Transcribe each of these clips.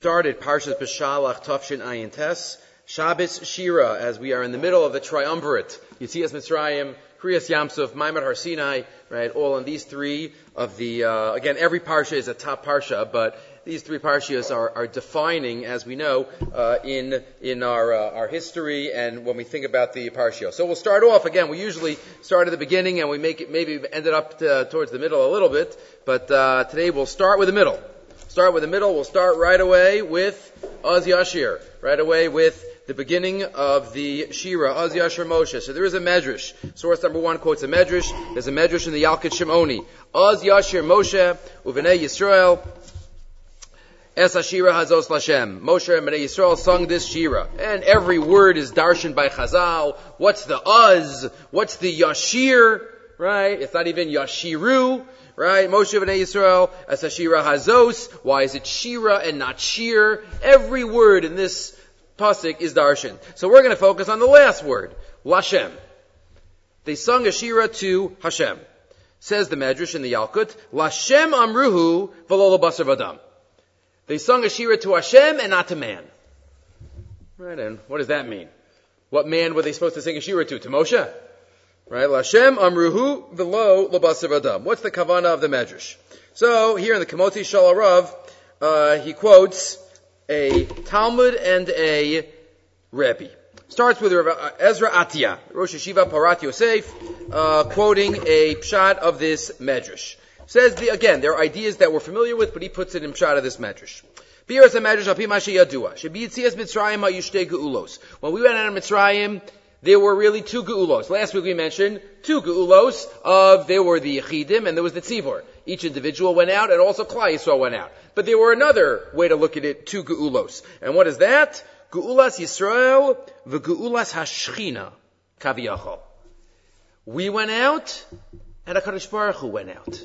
started Parshas Beshalach Tafshin Ayin Tes, Shabbos Shira, as we are in the middle of the triumvirate, Yitzias Mitzrayim, Kriyas Yamsuf, Maimon Har Sinai, right, all in these three of the, uh, again, every Parsha is a top Parsha, but these three Parshias are, are defining, as we know, uh, in, in our, uh, our history and when we think about the Parshios. So we'll start off, again, we usually start at the beginning and we make it, maybe ended up to, towards the middle a little bit, but, uh, today we'll start with the middle start with the middle. We'll start right away with Oz Yashir, right away with the beginning of the Shira, Oz Yashir Moshe. So there is a medrash. Source number one quotes a medrash. There's a medrash in the Yalkut Shimoni. Oz Yashir Moshe, Uvenei Yisrael, Es Ashira Hazos Lashem. Moshe and Bnei Yisrael sung this Shira. And every word is darshan by Chazal. What's the Oz? What's the Yashir? Right? It's not even Yashiru right? Moshe B'nai Yisrael, as Shira Hazos. Why is it Shira and not Shir? Every word in this pasuk is darshan. So we're going to focus on the last word, Lashem. They sung a Shira to Hashem. Says the Medrash in the Yalkut, Lashem Amruhu V'lo Basar Vadam. They sung a Shira to Hashem and not to man. Right, and what does that mean? What man were they supposed to sing a Shira to? To Moshe? Right? Lashem amruhu velo labasav adam. What's the kavana of the medrash? So here in the Kamoti Shalarav, uh, he quotes a Talmud and a Rebbe. Starts with Ezra Atia, Rosh Hashiva Parat Yosef, uh, quoting a pshat of this medrash. Says the, again, there are ideas that we're familiar with, but he puts it in pshat of this medrash. When we went out of Mitzrayim, there were really two geulos. Last week we mentioned two geulos of, there were the Yechidim and there was the Tzibor. Each individual went out and also Klai Yisrael went out. But there were another way to look at it, two geulos. And what is that? Geulas Yisrael v'geulas Hashchina kaviyachol. We went out and HaKadosh Baruch Hu went out.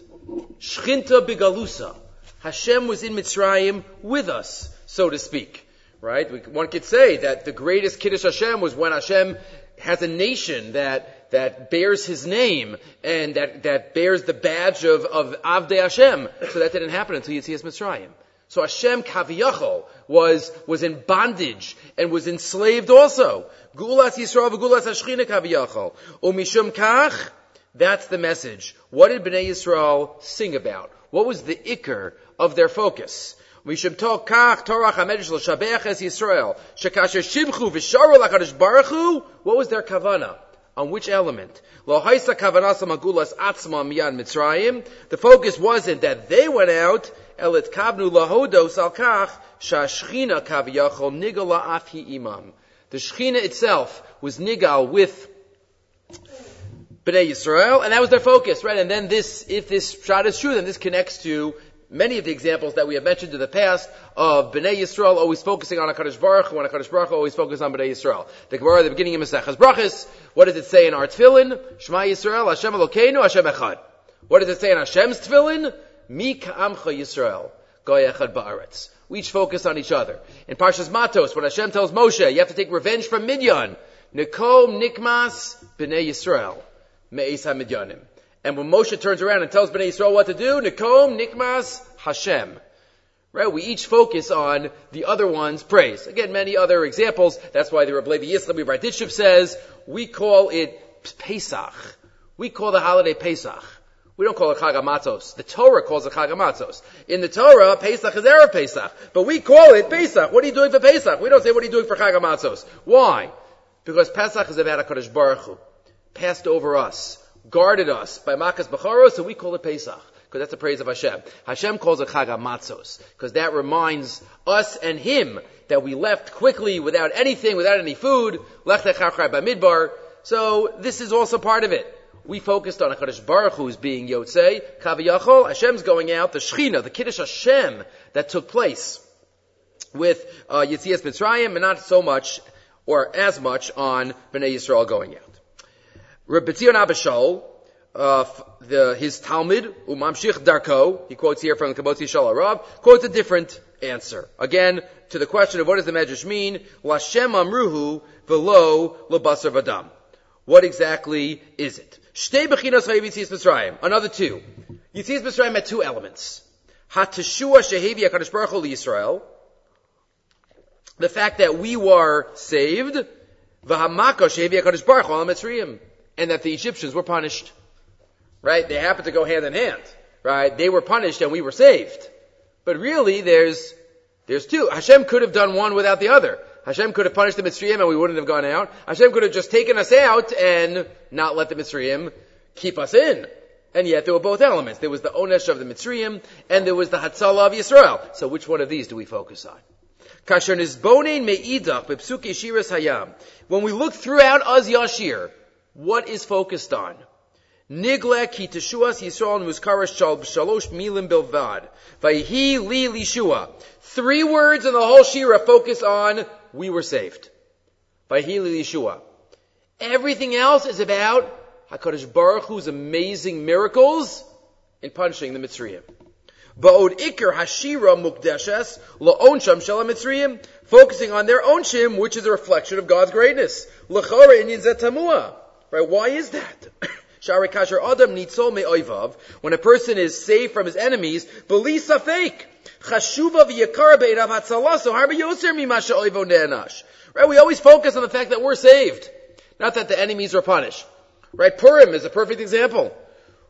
Shchinta bigalusa. Hashem was in Mitzrayim with us, so to speak. Right? One could say that the greatest Kiddush Hashem was when Hashem has a nation that, that bears his name and that, that bears the badge of, of Avdei Hashem. So that didn't happen until Yitzias Mitzrayim. So Hashem Kaviyachol was, was in bondage and was enslaved also. Gulas Yisrael v'gulas Hashchina Kaviyachol. Umishum Kach, that's the message. What did Bnei Yisrael sing about? What was the ikr of their focus? Mishum tol kach torach hamedrash l'shabeach es Yisrael. Shekasher shibchu v'sharu l'kadosh baruch. What was their kavana? On which element? Lo haisa kavanasa magulas atzma miyan mitzrayim. The focus wasn't that they went out. Elit kavnu lahodos al shashchina kaviyachol nigal afi imam. The shchina itself was nigal with Bnei Yisrael, and that was their focus, right? And then this, if this shot is true, then this connects to many of the examples that we have mentioned in the past of Bnei Yisrael always focusing on HaKadosh Baruch Hu, and HaKadosh Baruch Hu always focus on Bnei Yisrael. The Gemara at the beginning of Maseches Brachas, what does it say in our Tefillin? Shema Yisrael, Hashem Elokeinu, Hashem Echad. What does it say in Hashem's Tefillin? Mi Ka'amcha Yisrael, Goy Echad Ba'aretz. We each focus on each other. In Parshas Matos, when Hashem tells Moshe, you have to take revenge from Midian. Nikom Nikmas Bnei Yisrael. Me'es HaMidyanim. And when Moshe turns around and tells Bnei Yisrael what to do, Nikom Nikmas Hashem. Right? We each focus on the other one's praise. Again, many other examples. That's why the Levi Yisrael Raditchev says, we call it Pesach. We call the holiday Pesach. We don't call it Chag. The Torah calls it Chag. In the Torah, Pesach is Erev Pesach. But we call it Pesach. What are you doing for Pesach? We don't say, what are you doing for Chag? Why? Because Pesach is about HaKadosh Baruch Hu. Passed over us guarded us by Makas Becharos, so we call it Pesach. Because that's the praise of Hashem. Hashem calls it Chag HaMatzos. Because that reminds us and Him that we left quickly without anything, without any food. Lech Techachrai Bamidbar. So this is also part of it. We focused on HaKadosh Baruch Hu being Yotzei. Kaviyachol, Hashem's going out. The Shechina, the Kiddush Hashem that took place with uh, Yitzias Mitzrayim, and not so much, or as much, on Bnei Yisrael going out. Rabbi Tzion Abishol, uh, the, his Talmud, Umamshich Darko, he quotes here from the Kabotzi Shalarav, quotes a different answer. Again, to the question of what does the Medrash mean, Lashem Amruhu velo Labasar Vadam. What exactly is it? Shtei Bechinas Yitzis Mitzrayim. Another two. Yitzis Mitzrayim had two elements. Hatashua Shehevi HaKadosh Baruch Hu Yisrael. the fact that we were saved, and that the Egyptians were punished. Right? They happened to go hand in hand. Right? They were punished and we were saved. But really, there's, there's two. Hashem could have done one without the other. Hashem could have punished the Mitzrayim and we wouldn't have gone out. Hashem could have just taken us out and not let the Mitzrayim keep us in. And yet there were both elements. There was the Onesh of the Mitzrayim and there was the Hatzalah of Yisrael. So which one of these do we focus on? Kasher nizbonein me'idach shiras hayam. When we look throughout Az Yashir, what is focused on? Nigle ki teshuas Yisrael muskarash shalosh milim bilvad. Vayhi li lishua. Three words in the whole Shira focus on we were saved. Vayhi li lishua. Everything else is about HaKadosh Baruch Hu's amazing miracles in punishing the Mitzrayim. Ba'od ikar hashira mukdeshes la'onsham shel Mitzrayim, focusing on their own shim, which is a reflection of God's greatness. L'chara inyan zetamua. Right? Why is that? Shari kasher adam nitzol me'oivav. When a person is saved from his enemies, belisa fake. Harba. Right? We always focus on the fact that we're saved. Not that the enemies are punished. Right? Purim is a perfect example.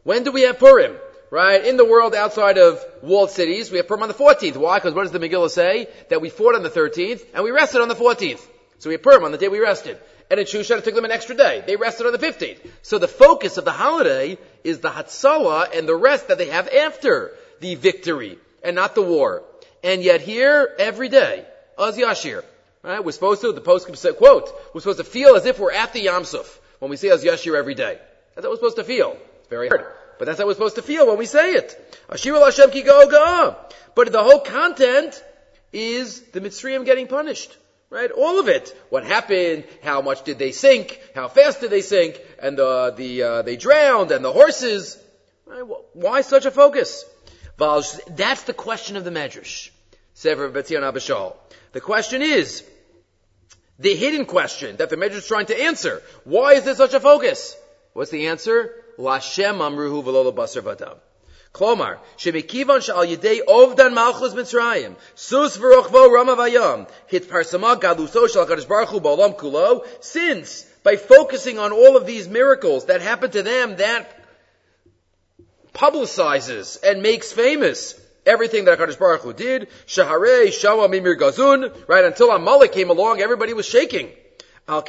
When do we have Purim? Right? In the world outside of walled cities, we have Purim on the 14th. Why? Because what does the Megillah say? That we fought on the 13th and we rested on the 14th. So we have Purim on the day we rested. And in Shushan took them an extra day. They rested on the 15th. So the focus of the holiday is the Hatzalah and the rest that they have after the victory and not the war. And yet here, every day, Az Yashir, right? We're supposed to, the post quote, we're supposed to feel as if we're at the Yamsuf when we say Az Yashir every day. That's how we're supposed to feel. It's very hard. But that's how we're supposed to feel when we say it. Ashir Hashem ki. But the whole content is the Mitzrayim getting punished. Right? All of it. What happened? How much did they sink? How fast did they sink? And the, the, uh, they drowned and the horses. Right? Why such a focus? That's the question of the Medrash. Betzion Abishal. The question is, the hidden question that the Medrash is trying to answer. Why is there such a focus? What's the answer? Lashem amruhu v'lo basar v'adam. Klomar, shemikivan shal yidei ovdan malchus mitzrayim, sus hit parsama galuso baruch hu kulo, since by focusing on all of these miracles that happened to them, that publicizes and makes famous everything that HaKadosh Baruch Hu did. Shaharei, Shawa, Mimir Gazun, right, until Amalek came along, everybody was shaking. Al.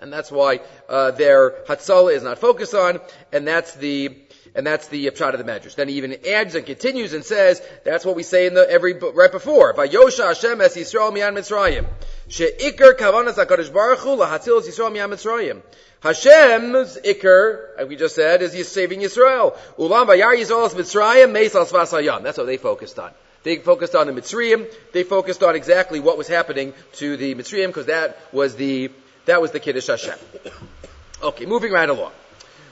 And that's why, uh, their Hatzala is not focused on, and that's the, and that's the pshat of the Medrash. Then he even adds and continues and says, that's what we say in the, every, right before. Vayosha Hashem es Yisrael miyan Mitzrayim. She'ikar kavanas HaKadosh Baruch Hu lahatzil Yisrael miyan Mitzrayim. Hashem's ikr, like we just said, is saving Yisrael. Ulam vayar Yisrael es Mitzrayim meisal svasayam. That's what they focused on. They focused on the Mitzrayim. They focused on exactly what was happening to the Mitzrayim because that was the that was the Kiddush Hashem. Okay, moving right along.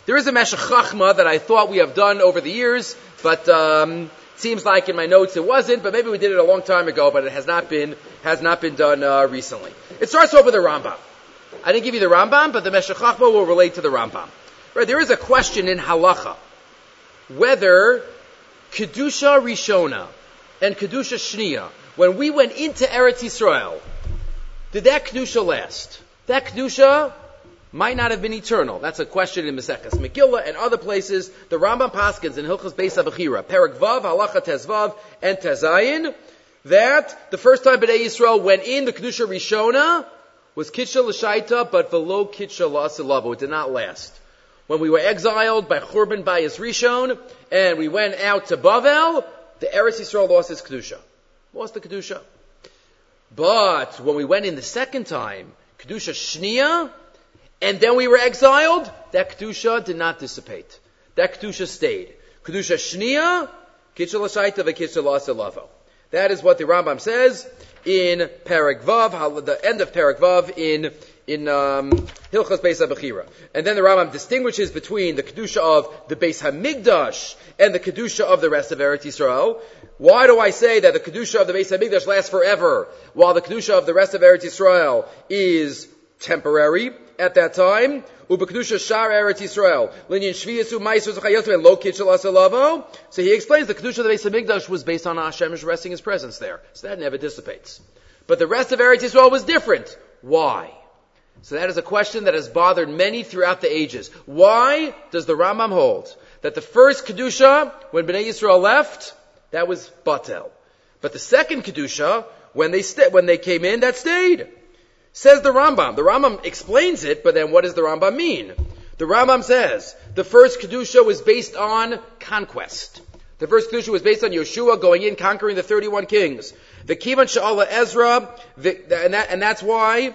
There is a Meshech Chachma that I thought we have done over the years, but um, seems like in my notes it wasn't. But maybe we did it a long time ago, but it has not been has not been done uh, recently. It starts off with a Rambam. I didn't give you the Rambam, but the Meshech Chachma will relate to the Rambam. Right, there is a question in Halacha whether Kedusha Rishona and Kedusha Shnia, when we went into Eretz Yisrael, did that Kedusha last? That Kedusha might not have been eternal. That's a question in Maseches Megillah and other places. The Rambam Paskins in Hilchas Beis Abachira, Perak Vav, Halacha Tezvav, and Tezayin, that the first time Bnei Yisrael went in the Kedusha Rishona, was Kitcha L'Shaita, but below Kitcha L'Asilavu. It did not last. When we were exiled by Churban Bayis Rishon, and we went out to Bavel, the Eretz Yisrael lost its Kedusha. Lost the Kedusha. But when we went in the second time, Kedusha Shnia, and then we were exiled, that Kedusha did not dissipate. That Kedusha stayed. Kedusha Shnia, Kitcha L'Shaita, V'Kitcha L'Asilavu. That is what the Rambam says in Perek Vav, the end of Perek Vav in in um, Hilchas Beis Abachira. And then the Rambam distinguishes between the kedusha of the Beis Hamikdash and the kedusha of the rest of Eretz Yisrael. Why do I say that the kedusha of the Beis Hamikdash lasts forever, while the kedusha of the rest of Eretz Yisrael is temporary? at that time. Ubekdusha Shar Eretz Yisrael. So he explains the Kedusha of the Beis Hamikdash was based on Hashem's resting his presence there. So that never dissipates. But the rest of Eretz Yisrael was different. Why? So that is a question that has bothered many throughout the ages. Why does the Rambam hold that the first Kedusha, when Bnei Yisrael left, that was Batel. But the second Kedusha, when they, st- when they came in, that stayed. Says the Rambam. The Rambam explains it, but then what does the Rambam mean? The Rambam says the first Kedusha was based on conquest. The first Kedusha was based on Yeshua going in, conquering the 31 kings. The Kivan Sha'ala Ezra, the, and, that, and that's why,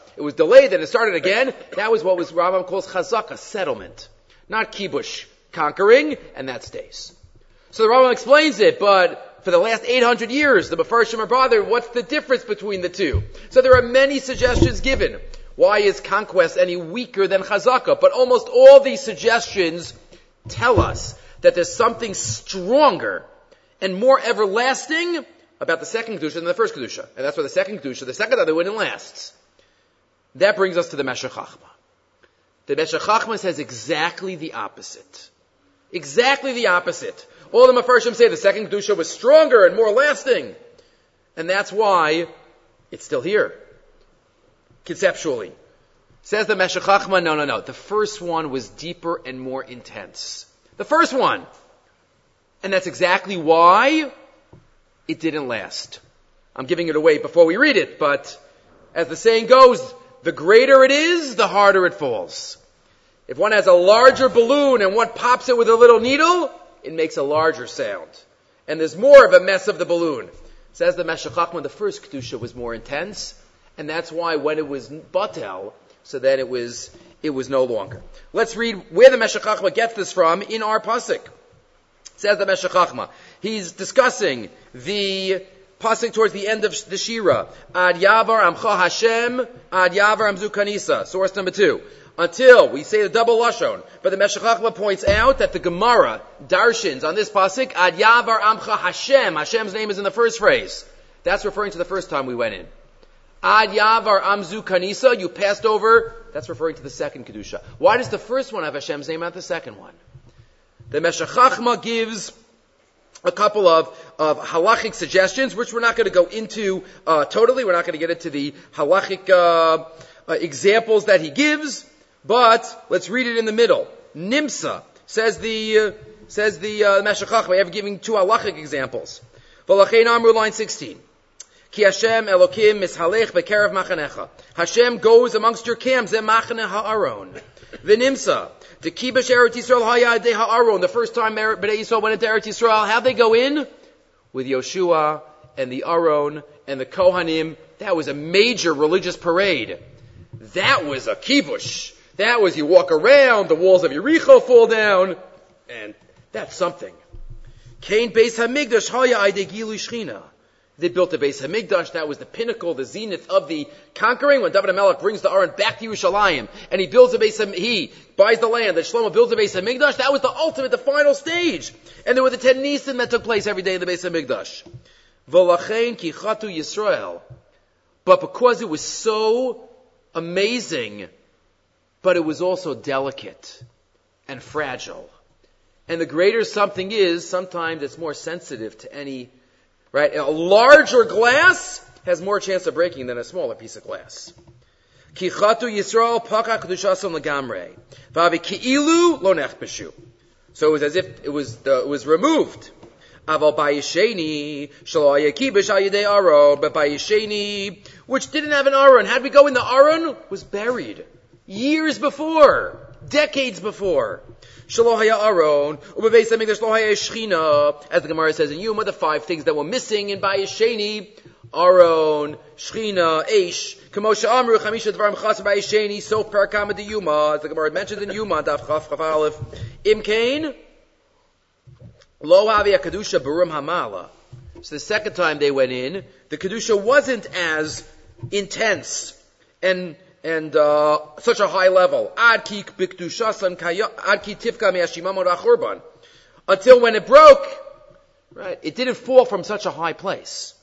It was delayed, then it started again. That was what was Rambam calls chazaka, settlement. Not kibush, conquering, and that stays. So the Rambam explains it, but for the last 800 years, the Mefarshim are bothered, what's the difference between the two? So there are many suggestions given. Why is conquest any weaker than chazaka? But almost all these suggestions tell us that there's something stronger and more everlasting about the second kedusha than the first kedusha, and that's why the second kedusha, the second other one, lasts. That brings us to the Meshech Chachma. The Meshech Chachma says exactly the opposite. Exactly the opposite. All the Mefarshim say the second kedusha was stronger and more lasting, and that's why it's still here conceptually. Says the Meshech Chachma, no, no, no. The first one was deeper and more intense. The first one. And that's exactly why it didn't last. I'm giving it away before we read it, but as the saying goes, the greater it is, the harder it falls. If one has a larger balloon and one pops it with a little needle, it makes a larger sound. And there's more of a mess of the balloon. Says the Meshech Chachma, the first Kedusha was more intense, and that's why when it was batel, so then it was it was no longer. Let's read where the Meshech Chachma gets this from in our pasuk. Says the Meshech Chachma. He's discussing the pasuk towards the end of the Shira. Ad Yavar Amcha Hashem, Ad Yavar Amzu Kanisa. Source number two. Until we say the double lashon, but the Meshech Chachma points out that the Gemara darshins on this pasuk Ad Yavar Amcha Hashem. Hashem's name is in the first phrase. That's referring to the first time we went in. Ad Yavar Amzu Kanisa, you passed over, that's referring to the second Kedusha. Why does the first one have Hashem's name, not the second one? The Meshech Chachma gives a couple of, of halachic suggestions, which we're not going to go into uh, totally. We're not going to get into the halachic uh, uh, examples that he gives, but let's read it in the middle. Nimsa says the uh, says the uh, Meshech Chachma. I have giving two halachic examples. V'lachein Amru line sixteen. Ki Hashem Elokim mishalech bekerev machanecha. Hashem goes amongst your camps, at machane ha'aron. V'nimsa. The kibush Eretz Yisrael hayad de ha'aron. The first time Bnei Yisrael went into Eretz Yisrael, how'd they go in? With Yoshua and the Aron and the Kohanim. That was a major religious parade. That was a kibush. That was you walk around, the walls of Yericho fall down, and that's something. Kain Beis Hamikdash Haya Gilu Shchina. They built the Beis Hamikdash. That was the pinnacle, the zenith of the conquering. When David HaMelech brings the Aron back to Yerushalayim and he builds a base, he buys the land, that Shlomo builds a Beis Hamikdash, that was the ultimate, the final stage. And there were the ten Nisan that took place every day in the Beis Hamikdash. V'lachein Yisrael. But because it was so amazing, but it was also delicate and fragile. And the greater something is, sometimes it's more sensitive to any Right? A larger glass has more chance of breaking than a smaller piece of glass. Kichatu Yisrael. Vavi ki'ilu. So it was as if it was uh, it was removed. But bayisheni, which didn't have an aron, had we go in the aron, was buried years before, decades before. Shaloh Aron, as the Gemara says in Yuma, the five things that were missing in Bayesheni Aron, Shchina, Eish, Kamosha Amru, Chamisha Dvarim Chasar Ba'isheni, Sof Parakama de Yuma, as the Gemara mentions in Yuma, Daf Chaf Chaf Aleph, Imkain, Lo Barum Hamala. So the second time they went in, the Kedusha wasn't as intense and and uh, such a high level. Until when it broke, right, it didn't fall from such a high place.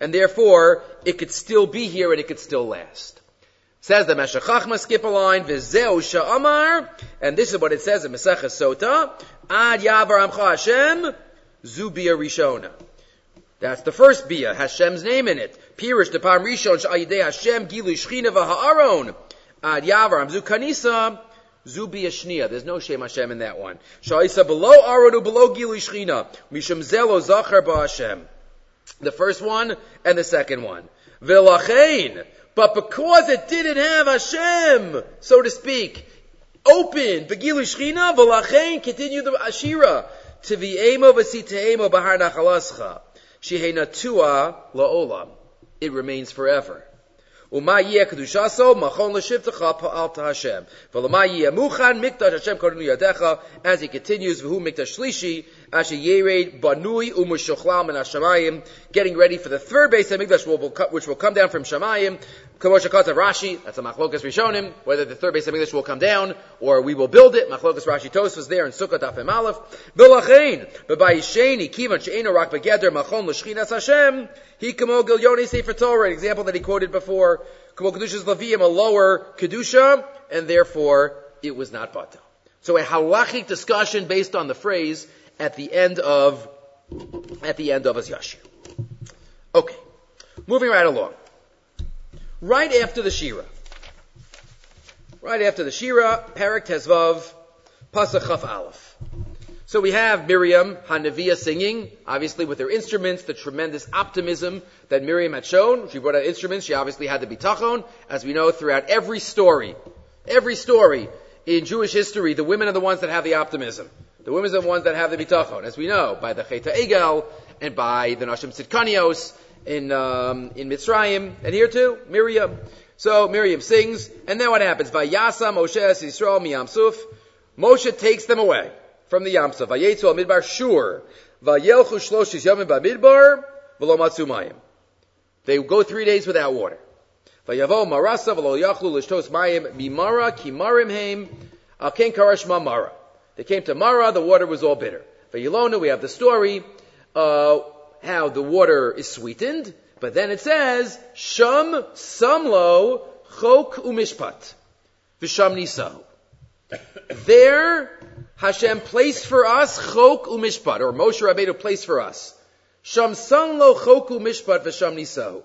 And therefore, it could still be here and it could still last. Says the Meshech Chachma, skip a line, v'zeu sha'amar, and this is what it says in Mesechah Sota, ad yavar amcha Hashem, rishona. That's the first bia, Hashem's name in it. Pirish the Pam Rishon Hashem Gilu Shchina Ad Yavar Amzu Kanisa Zubi Shnia. There's no Shem Hashem in that one. Sha'isa below below Gilu Shchina Zelo. The first one and the second one. But because it didn't have Hashem, so to speak, open, Begilu Shchina, V'lachein, continue the Ashira. To V'emo V'siteemo Bahar Nachalascha. Shehena Tua La'olam it remains forever. As he continues, banui and. Getting ready for the third base of mikdash which will come down from Shemayim. Kamosha Kata Rashi, that's a Machlokas Rishonim, whether the third base of English will come down, or we will build it. Machlokas Rashi Tos was there in Sukkot Afim Aleph. Bilachein, Bebayisheni, Kivan She'ena Rak Begeder, Machon L'Shchinas Hashem, He Kamo Gilyoni Sefer Torah, an example that he quoted before, Kamo Kedushas Leviim, a lower Kedusha, and therefore it was not Bata. So a halachic discussion based on the phrase at the end of, at the end of his Yashir. Okay. Moving right along right after the Shira. Right after the Shira, Parak Tezvav, Pasach Chaf Aleph. So we have Miriam Hanavia singing, obviously with her instruments, the tremendous optimism that Miriam had shown. She brought out instruments, she obviously had the bitachon, as we know throughout every story. Every story in Jewish history, the women are the ones that have the optimism. The women are the ones that have the bitachon, as we know, by the Cheta Egel, and by the Nashim Tzidkanios, in um, in Mitzrayim, and here too, Miriam. So Miriam sings, and then what happens? Vayasa Moshe Yisrael miyam suf. Moshe takes them away from the Yamsuf. Vayetzu al midbar shur. Vayelchu shloshis yamim b'midbar v'lo matzu. They go three days without water. Vayavo marasa v'lo yachlu l'shtos mayim mimara kimarim heim al ken karash mara. They came to Mara, the water was all bitter. Vayilona, we have the story. Uh, how the water is sweetened, but then it says, Sham Samlo Chok Umishpat. Visham Nisahu. There, Hashem placed for us Chok Umishpat, or Moshe Rabbeinu placed for us. Sham Samlo Chok Umishpat Visham Nisahu.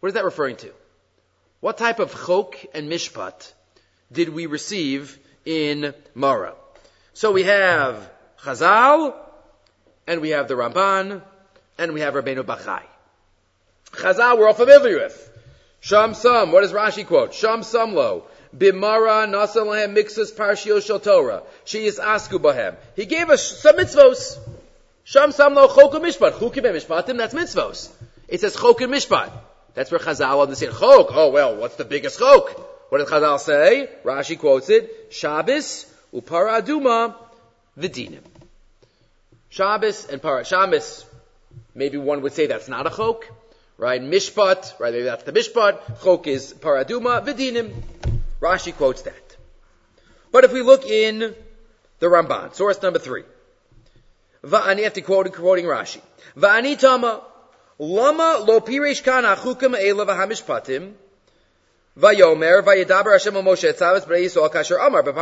What is that referring to? What type of Chok and Mishpat did we receive in Mara? So we have Chazal, and we have the Ramban, and we have Rabbeinu Bachai. Chazal, we're all familiar with. Sham Sam, what does Rashi quote? Sham Samlo. Bimara Nasalahem Mixus Parshio Shel Torah. She is Askubahem. He gave us some mitzvos. Sham Samlo Chokum Mishpat. Chukim Mishpatim, that's mitzvos. It says Chokim Mishpat. That's where Chazal understand. Chok. Oh well, what's the biggest chok? What does Chazal say? Rashi quotes it. Shabbos, Uparaduma, Vidinim. Shabbos and Para. Shabbos, Maybe one would say that's not a chok, right? Mishpat, right? Maybe That's the mishpat. Chok is paraduma, vidinim. Rashi quotes that. But if we look in the Ramban, source number three, Va'ani, after quoting, quoting Rashi, Va'ani tama, lama lo piresh kan achukim eila v'hamishpatim, Vayomer, Hashem Moshe B'nei Yisrael Kasher Amar Kol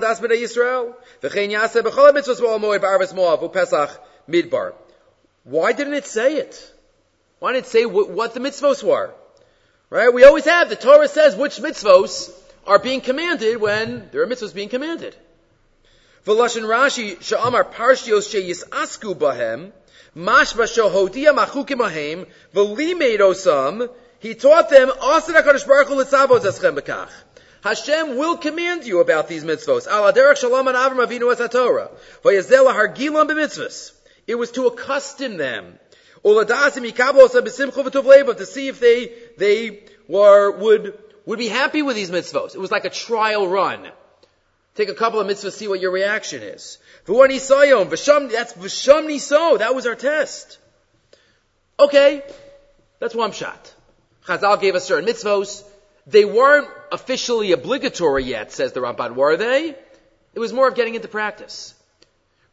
Adas B'nei Yisrael V'chein Yaseh B'chol Moed B'Arvis Moav U'Pesach Midbar. Why didn't it say it? Why didn't it say what, what the mitzvos were? Right? We always have, the Torah says which mitzvos are being commanded when there are mitzvos being commanded. V'lashin Rashi sha'amar parshios bahem, mashba machukim ahem, v'limeid osam, he taught them. Hashem will command you about these mitzvos. Shalom and Avinu es b'mitzvos. It was to accustom them. To see if they, they were, would, would be happy with these mitzvos. It was like a trial run. Take a couple of mitzvahs, see what your reaction is. That's v'sham niso. That was our test. Okay, that's one shot. Chazal gave us certain mitzvos. They weren't officially obligatory yet, says the Ramban, were they? It was more of getting into practice.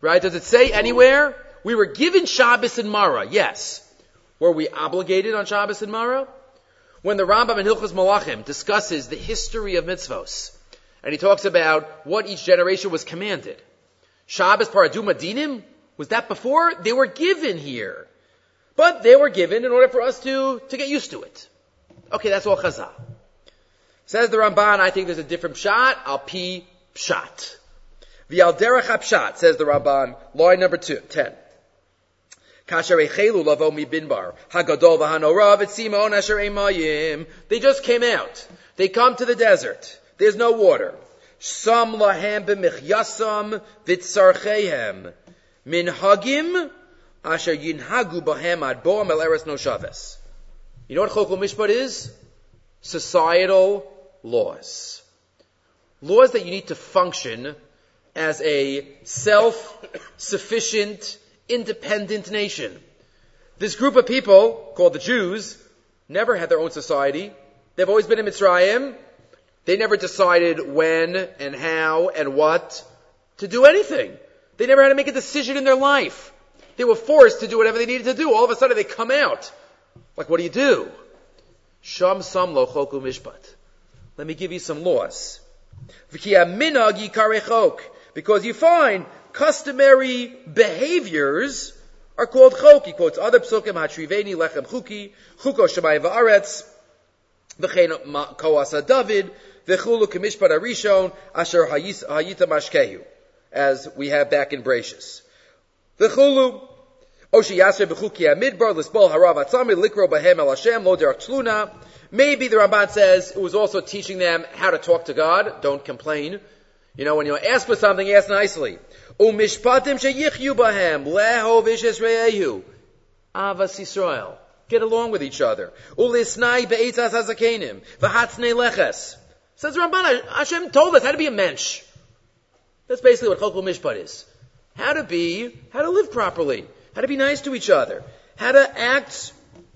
Right? Does it say anywhere? We were given Shabbos and Mara, yes. Were we obligated on Shabbos and Mara? When the Rambam in Hilchos Malachim discusses the history of mitzvos, and he talks about what each generation was commanded. Shabbos Paraduma Dinim? Was that before? They were given here. But they were given in order for us to, to get used to it. Okay, that's all Chazal. Says the Ramban, I think there's a different shot. Al pi pshat. The al derech pshat, says the Ramban, line number two, ten. They just came out. They come to the desert. There's no water. Sam lahem b'michyasam v'tzarchehem. Min hagim asher yinhagu bahem ad no shaves. You know what chokol mishpat is? Societal laws. Laws that you need to function as a self-sufficient, independent nation. This group of people, called the Jews, never had their own society. They've always been in Mitzrayim. They never decided when and how and what to do anything. They never had to make a decision in their life. They were forced to do whatever they needed to do. All of a sudden they come out. Like, what do you do? Sham sam lo choku mishpat. Let me give you some laws. Because you find customary behaviors are called chok. He quotes other psukim, hatriveni lechem chuki, chuko shemai va'aretz, v'chein koasa David, v'chulu kemishpat arishon, asher hayita mashkehu, as we have back in Bracious. V'chulu, Maybe the Ramban says it was also teaching them how to talk to God. Don't complain. You know, when you ask for something, ask nicely. Avas Yisrael. Get along with each other. Ulisnai be'etzas hazakenim. Says Ramban, Hashem told us how to be a mensch. That's basically what Chokul Mishpat is. How to be, how to live properly. How to be nice to each other. How to act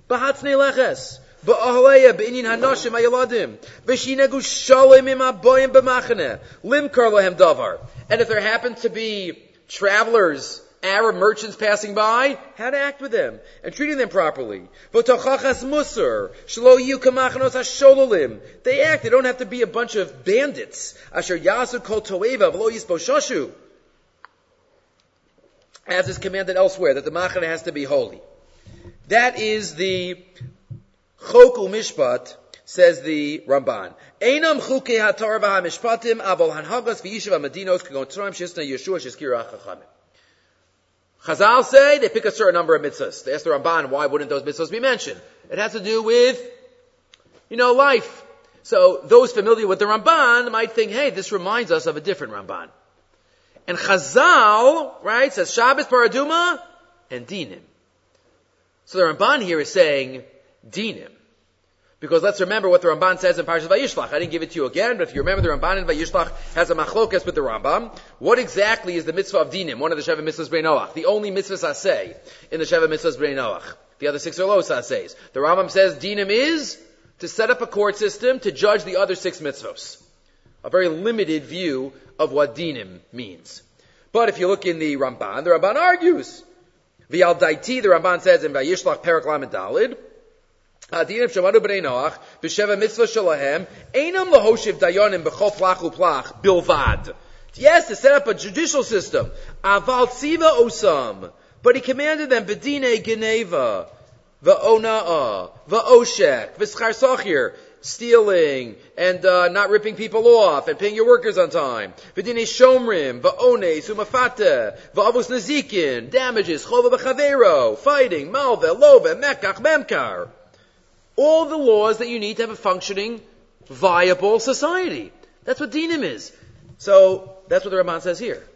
b'hatzne leches. Ba'ahaleya b'inyin hanoshim ayaladim. V'shinegu shalim im aboyim b'machane. Limkar lahem davar. And if there happen to be travelers, Arab merchants passing by, how to act with them and treating them properly. They act. They don't have to be a bunch of bandits. Asher yasu kol toeva v'lo yisbo shoshu. As is commanded elsewhere, that the machane has to be holy. That is the Chok mishpat, says the Ramban. Einam chuke hatar avol hanhagas shisna Yeshua. Chazal say they pick a certain number of mitzvahs. They ask the Ramban, why wouldn't those mitzvahs be mentioned? It has to do with, you know, life. So those familiar with the Ramban might think, hey, this reminds us of a different Ramban. And Chazal, right, says Shabbos paraduma and dinim. So the Ramban here is saying, dinim. Because let's remember what the Ramban says in Parashat Vayishlach. I didn't give it to you again, but if you remember, the Ramban in Vayishlach has a machlokas with the Rambam. What exactly is the mitzvah of dinim? One of the Sheva mitzvahs Bnei Noach. The only mitzvahs I say in the Sheva mitzvahs Bnei Noach. The other six are lo says. The Rambam says dinim is to set up a court system to judge the other six mitzvahs. A very limited view of what dinim means. But if you look in the Ramban, the Ramban argues. V'al daiti, the Ramban says in Vayishlach Perak Lamed Dalid, Adinim Shamanu B'nei Noach, B'sheva Mitzvah Shalahem, Einam Lahoshiv Dayanim B'chol Plach U'Plach, Bilvad. Yes, to set up a judicial system. Aval Tziva Osam. But he commanded them, B'dine Geneva, V'ona'a, V'oshek, V'schar Sachir, stealing and uh, not ripping people off and paying your workers on time. V'dine shomrim, v'ones, umafate, v'avus nazikin, damages, chova b'chavero, fighting, malve, love, mekach, memkar all the laws that you need to have a functioning, viable society. That's what dinim is. So that's what the Ramban says here.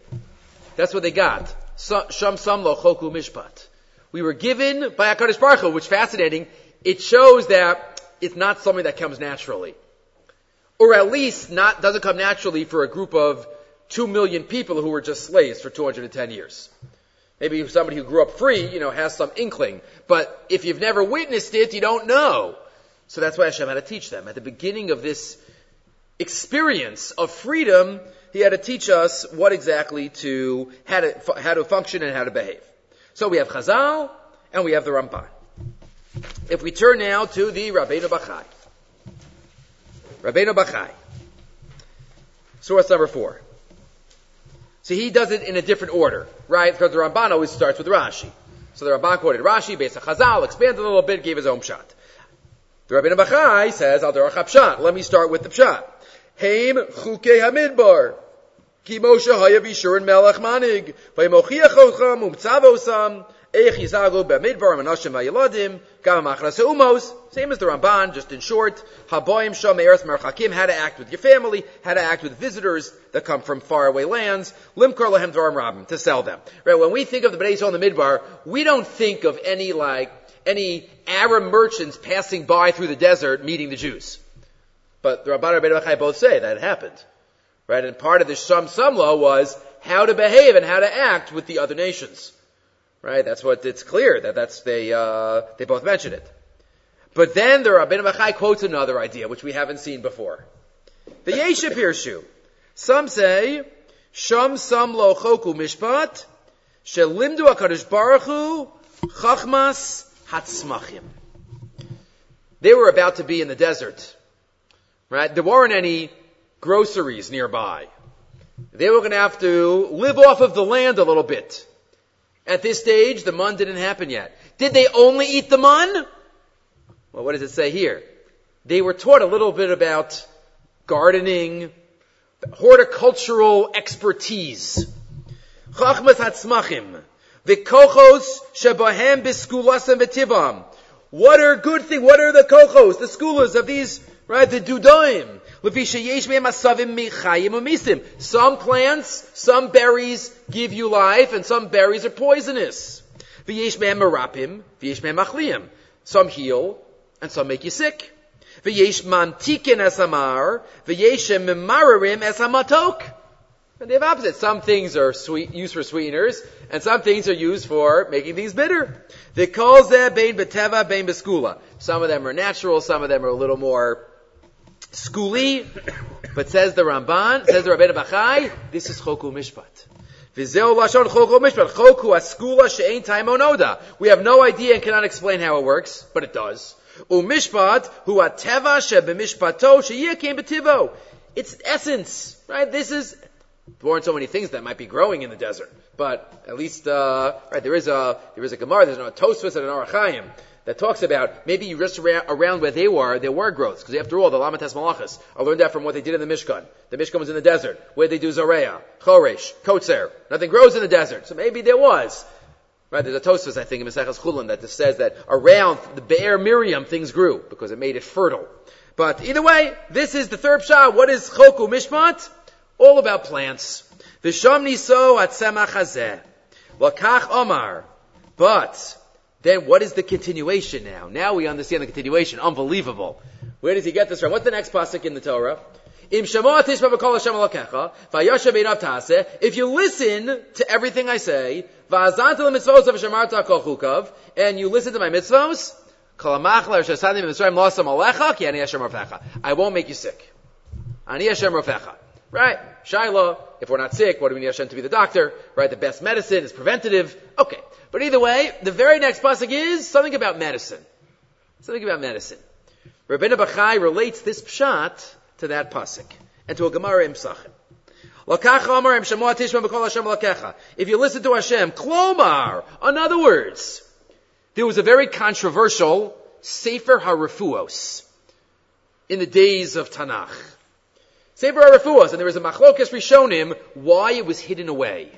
That's what they got. Sham samlo choku mishpat. We were given by Hakadosh Baruch Hu, which fascinating. It shows that it's not something that comes naturally, or at least not doesn't come naturally for a group of two million people who were just slaves for 210 years. Maybe somebody who grew up free, you know, has some inkling. But if you've never witnessed it, you don't know. So that's why Hashem had to teach them. At the beginning of this experience of freedom, He had to teach us what exactly to, how to, how to function and how to behave. So we have Chazal, and we have the Ramban. If we turn now to the Rabbeinu Bachai. Rabbeinu Bachai. Source number four. So he does it in a different order, right? Because the Ramban always starts with Rashi. So the Ramban quoted Rashi based on Chazal, expanded a little bit, gave his own shot. The Rabbi Bachai says, Al Pshat. Let me start with the Pshat. Haim Chukei Hamidbar. Ki Moshe Haya Bishur Melech Manig. Vaimochiach Ocham Umtzavosam. Eich Yizagu B'midbar Menashim Vayeladim. Gam Machras Umos. Same as the Ramban, just in short. Haboim Shom Eretz Merchakim. How to act with your family. How to act with visitors that come from faraway lands. Limkar Lahem Dvarim Rabim. To sell them. Right? When we think of the Bnei in the Midbar, we don't think of any like, any Arab merchants passing by through the desert meeting the Jews. But the Rabban and Rabbi both say that happened. Right? And part of the Sham Samla was how to behave and how to act with the other nations. Right? That's what it's clear that that's they uh, they both mention it. But then the Rabbeinu Bachai quotes another idea which we haven't seen before. The Yeship Hirshu. Some say Sham Sam Lo Choku Mishpat Shelimdu Hakadosh Baruch Hu Chachmas Hatzmachim. They were about to be in the desert. Right? There weren't any groceries nearby. They were going to have to live off of the land a little bit. At this stage, the mun didn't happen yet. Did they only eat the mun? Well, what does it say here? They were taught a little bit about gardening, horticultural expertise. Chachmas hatzmachim. V'kochos shebahem biskulasem v'tivam. What are good things? What are the kochos, the skulas of these, right, the dudoim? Some plants, some berries give you life, and some berries are poisonous. Some heal, and some make you sick. And they have opposite. Some things are sweet, used for sweeteners, and some things are used for making things bitter. Some of them are natural, some of them are a little more skuli, but says the Ramban, says the Rabbeinu Bachai, this is choku mishpat. We have no idea and cannot explain how it works, but it does. Umishpat hu ateva shebemishpato she'yikim betivo. It's essence, right? This is, there weren't so many things that might be growing in the desert, but at least, uh, right, there is a, there is a Gemara, there's a Tosfos and an Arachayim that talks about maybe you just around where they were, there were growths. Because after all, the Lamates Malachas, I learned that from what they did in the Mishkan. The Mishkan was in the desert, where they do Zareya, Choresh, Kotzer. Nothing grows in the desert. So maybe there was. Right, there's a Tosfos, I think, in Maseches Chulin that says that around the Be'er Miriam things grew, because it made it fertile. But either way, this is the third shah. What is Choku Mishpat? All about plants. V'sham niso atzemach hazeh. Lakach omar. But, then what is the continuation now? Now we understand the continuation. Unbelievable. Where does he get this from? What's the next pasuk in the Torah? If you listen to everything I say, and you listen to my mitzvos, I won't make you sick. Right? Shiloh, if we're not sick, what do we need Hashem to be the doctor? Right? The best medicine is preventative. Okay. But either way, the very next pasuk is something about medicine. Something about medicine. Rabbeinu Bachai relates this pshat to that pasuk and to a Gemara Psachim. If you listen to Hashem, klomar, in other words, there was a very controversial Sefer HaRefuos in the days of Tanakh. Sefer HaRefuos, and there was a machlokas rishonim why it was hidden away.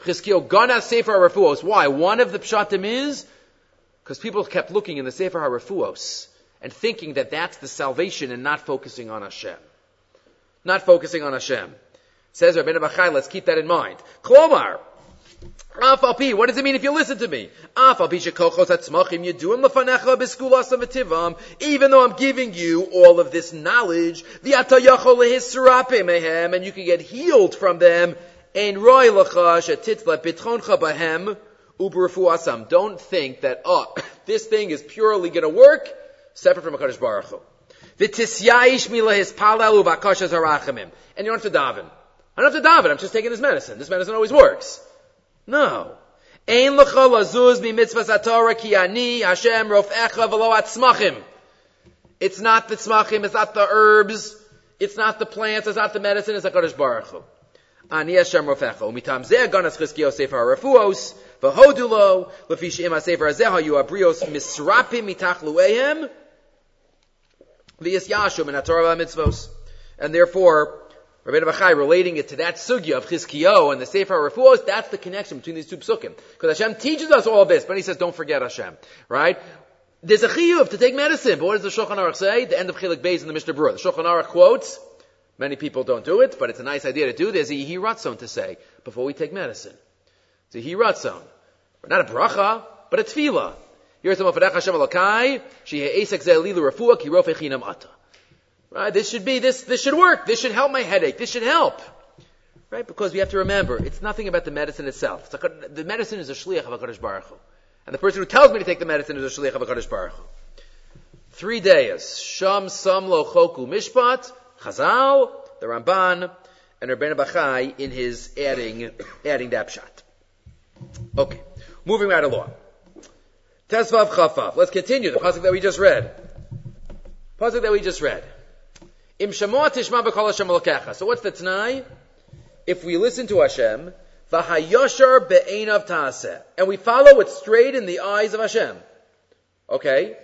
Chizkiel gana Sefer HaRefuos. Why? One of the pshatim is because people kept looking in the Sefer HaRefuos and thinking that that's the salvation and not focusing on Hashem. not focusing on Hashem. Says Rabbeinu Bachai, let's keep that in mind. Klomar, what does it mean if you listen to me? Even though I'm giving you all of this knowledge, and you can get healed from them, don't think that, oh, this thing is purely going to work separate from HaKadosh Baruch Hu. And you don't have to daven. I don't have to daven, I'm just taking this medicine. This medicine always works. No. Ein lecha lazuz mi mitzvah satora ki ani Hashem rofecha v'lo atzmachim. It's not the tzmachim, it's not the herbs, it's not the plants, it's not the medicine, it's HaKadosh Baruch Hu. Ani Hashem rofecha. Umitam zeh ganas chizkiyo sefer ha-refuos, v'hodu lo, lefi she'im ha-sefer hazeh ha-yu abrios misrapim mitach luehem, v'yis yashum in ha-torah mitzvos. And therefore, Rabbi Bachai relating it to that sugya of Chizkiyo and the Sefer Refuos, that's the connection between these two psukim. Because Hashem teaches us all this, but He says, don't forget Hashem. Right? There's a chiyuv to take medicine, but what does the Shulchan Aruch say? The end of Chilik Beis in the Mishnah Berurah. The Shulchan Aruch quotes, many people don't do it, but it's a nice idea to do. There's a Yehi Ratzon to say, before we take medicine. It's a Yehi Ratzon. Not a bracha, but a tefillah. Here's the Mafadech Hashem Elokai, Shehe Esek Zeh Lilu Refuah, Ki Rofechinam Ata. Right? This should be, this, this should work. This should help my headache. This should help. Right? Because we have to remember, it's nothing about the medicine itself. It's the medicine is a shliach of HaKadosh Baruch Hu. And the person who tells me to take the medicine is a shliach of HaKadosh Baruch Hu. Three days. Sham Sam Lo Choku Mishpat, Chazal, the Ramban, and Rabbeinu Bachai in his adding, adding that pshat. Okay. Moving right along. Tesvav Chafav. Let's continue the pasuk that we just read. Pasuk that we just read. So what's the t'nai? If we listen to Hashem, v'hayashar be'enav ta'aseh. And we follow it straight in the eyes of Hashem. Okay?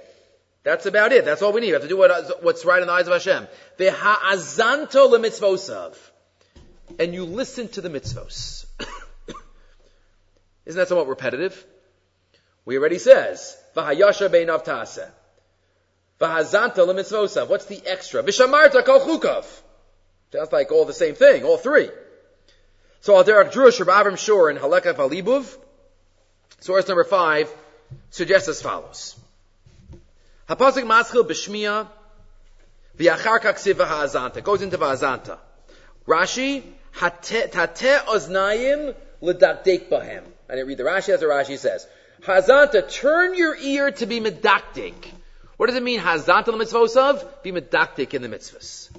That's about it. That's all we need. We have to do what, what's right in the eyes of Hashem. V'ha'azanto lemitzvosav. And you listen to the mitzvos. Isn't that somewhat repetitive? We already says, v'hayashar be'enav ta'aseh. V'hazanta lemitzvosav. What's the extra? V'shamarta kol chukav. Sounds like all the same thing, all three. So Al Derek Drush Rav Avram Shor in Halekha Valibuv, source number five, suggests as follows. Hapasik maschil b'shmiya v'yachar kaksiv v'hazanta. Goes into v'hazanta. Rashi, tate oznayim l'dakdek bahem. I didn't read the Rashi as the Rashi says. Hazanta, turn your ear to be medaktik. What does it mean? Hazantal mitzvosav? Be medaktik in the mitzvahs.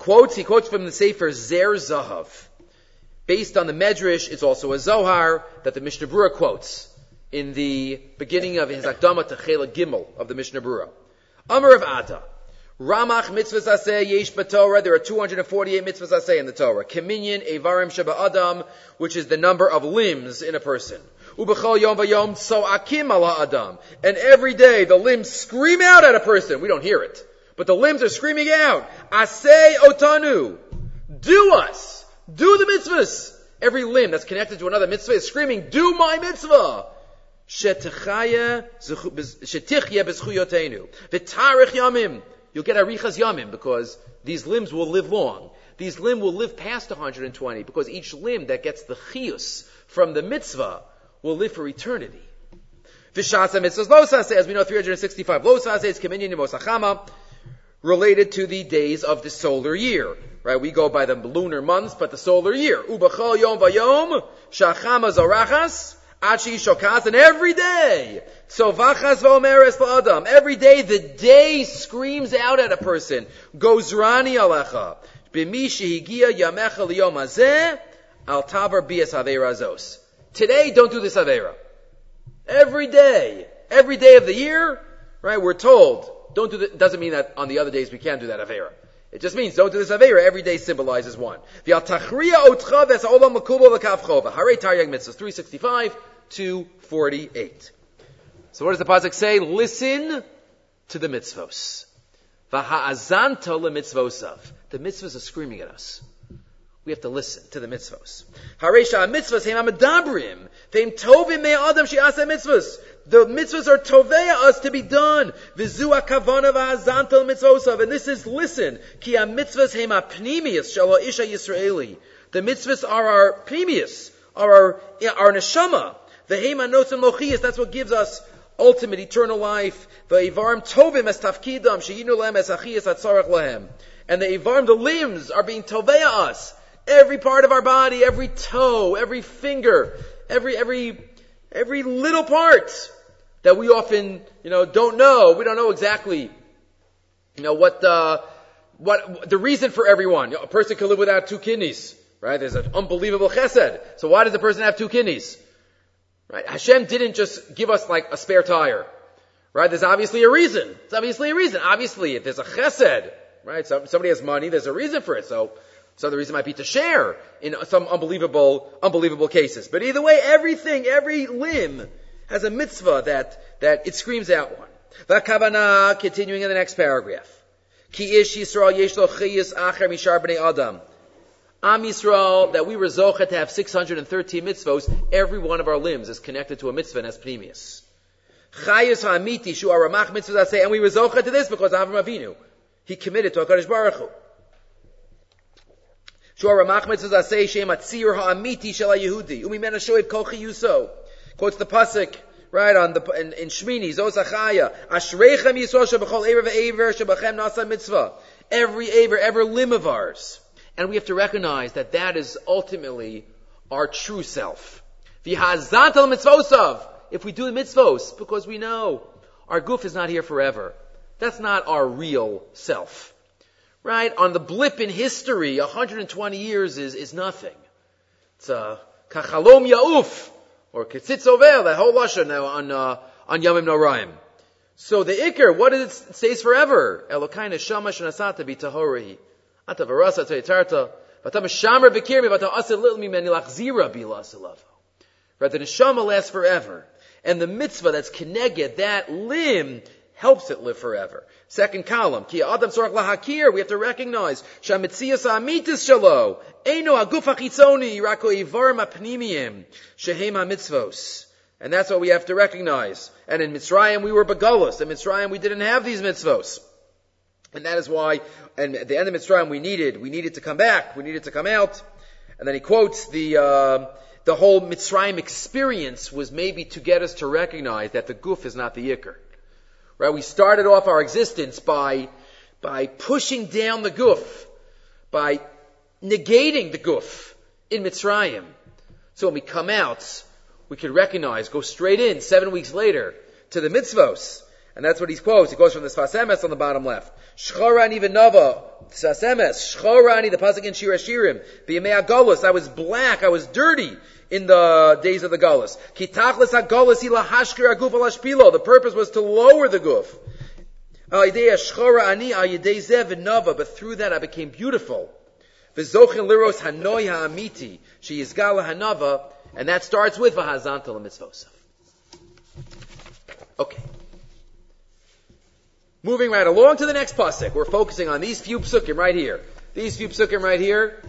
Quotes, he quotes from the Sefer Zer Zahav. Based on the Medrash, it's also a Zohar that the Mishnah Berurah quotes in the beginning of his Akdama to Chela Gimel of the Mishnah Berurah. Amar of Ada. Ramach mitzvahs aseh yesh Torah. There are 248 mitzvahs aseh in the Torah. Keminyan evarim sheba adam, which is the number of limbs in a person. Yom vayom akim ala adam. And every day the limbs scream out at a person. We don't hear it. But the limbs are screaming out. Asay otanu. Do us. Do the mitzvahs. Every limb that's connected to another mitzvah is screaming, do my mitzvah. Shetichye b'zchuyotenu. V'tarich yamim. You'll get arichas yamim because these limbs will live long. These limbs will live past 120 because each limb that gets the chiyus from the mitzvah will live for eternity. Vishasa mitzvahs losase, as we know, 365 losase is communion mosachama, related to the days of the solar year. Right? We go by the lunar months, but the solar year. Ubachol yom vayom, shachama zorachas, achi shokas, and every day, so vachas v'omeres la'adam, every day the day screams out at a person, gozrani alecha, b'mi shehigia yamecha liyom hazeh, al tavar bias haverazos. Today, don't do this Avera. Every day, every day of the year, right, we're told, don't do that, doesn't mean that on the other days we can't do that Avera. It just means don't do this Avera. Every day symbolizes one. The Altachriya Otcha Ves Olam Makubo Lekavchova. Hare Taryag Mitzvahs, 365 to 48. So what does the Pasuk say? Listen to the mitzvos. The mitzvahs are screaming at us. We have to listen to the mitzvos. Haresha mitzvos heim amadabrim. Veim tovim me adam shi'asa mitzvos. The mitzvahs are toveya us to be done. Vizu akavana v'hazantel mitzvosav. And this is listen. Ki ha-mitzvahs heim ha-pnimius shalo isha Yisraeli. The mitzvahs are our pnimius, are our, our neshama. The heim ha-notzim mochias. That's what gives us ultimate eternal life. V'ivarim tovim es tafkidam she'yinu lehem es achiyas atzarech lehem. And the ivarim, the limbs, are being toveya us. Every part of our body, every toe, every finger, every, every, every little part that we often, you know, don't know. We don't know exactly, you know, what the, what, the reason for everyone. You know, a person can live without two kidneys, right? There's an unbelievable chesed. So why does the person have two kidneys? Right? Hashem didn't just give us like a spare tire. Right? There's obviously a reason. It's obviously a reason. Obviously, if there's a chesed, right? So somebody has money, there's a reason for it. So, so the reason might be to share in some unbelievable, unbelievable cases. But either way, everything, every limb has a mitzvah that, that it screams out one. Vakavana, continuing in the next paragraph. Ki ish Yisrael lo chiyis acher mishar b'nei adam. Am Yisrael, that we were zocha to have 613 mitzvos, every one of our limbs is connected to a mitzvah and as pneumius. Chayus ha'amiti shu aramach mitzvahs say, and we were zocha to this because Avram Avinu. He committed to HaKadosh Baruch Hu. Shu aramach mitzvahs say, shem atzir ha'amiti shel ha'yehudi. Umimena shoev kol chiyuso. Quotes the pasuk, right, on the, in, in Shmini, Zosachaya, Ashrechem Yisrael shebachol ever ve'ever shebachem nasa mitzvah. Every aver, every limb of ours. And we have to recognize that that is ultimately our true self. V'hazantal mitzvosav. If we do the mitzvos, because we know our goof is not here forever. That's not our real self. Right? On the blip in history, 120 years is, is nothing. It's a kachalom yauf, or ketzitz over, that whole lashon now on, uh, on Yomim Noraim. So the Iker, what does it stays forever? Elokai neshama shenasata b'tahori. Ata varasa ta'itarta. Vata meshamra v'kirmi vata asa little. Right, the neshama lasts forever. And the mitzvah that's keneged, that limb, helps it live forever. Second column, ki adam sorach lahakir, we have to recognize, shamitzias amitis shalo, eno aguf achitzoni, rako ivarim apnimiyim, shehem mitzvos. And that's what we have to recognize. And in Mitzrayim we were begulus. In Mitzrayim we didn't have these mitzvos. And that is why, and at the end of Mitzrayim we needed, we needed to come back, we needed to come out. And then he quotes the, uh, the whole Mitzrayim experience was maybe to get us to recognize that the goof is not the ikr. Right? We started off our existence by, by pushing down the goof, by negating the goof in Mitzrayim. So when we come out, we could recognize, go straight in seven weeks later to the mitzvos. And that's what he quotes. He quotes from the Sfas Emes on the bottom left. Shchorani v'nava, Sfas Emes, Shchorani, the pasuk in Shir Hashirim, b'yemei agolus, I was black, I was dirty in the days of the Galus. Kitachlis agolus ila hashkir aguf alashpilo. The purpose was to lower the guf. But through that I became beautiful. V'zochin liros hanoi ha'amiti, she is gala hanava, and that starts with v'hazantal mitzvosav. Okay. Moving right along to the next pasuk. We're focusing on these few psukim right here. These few psukim right here.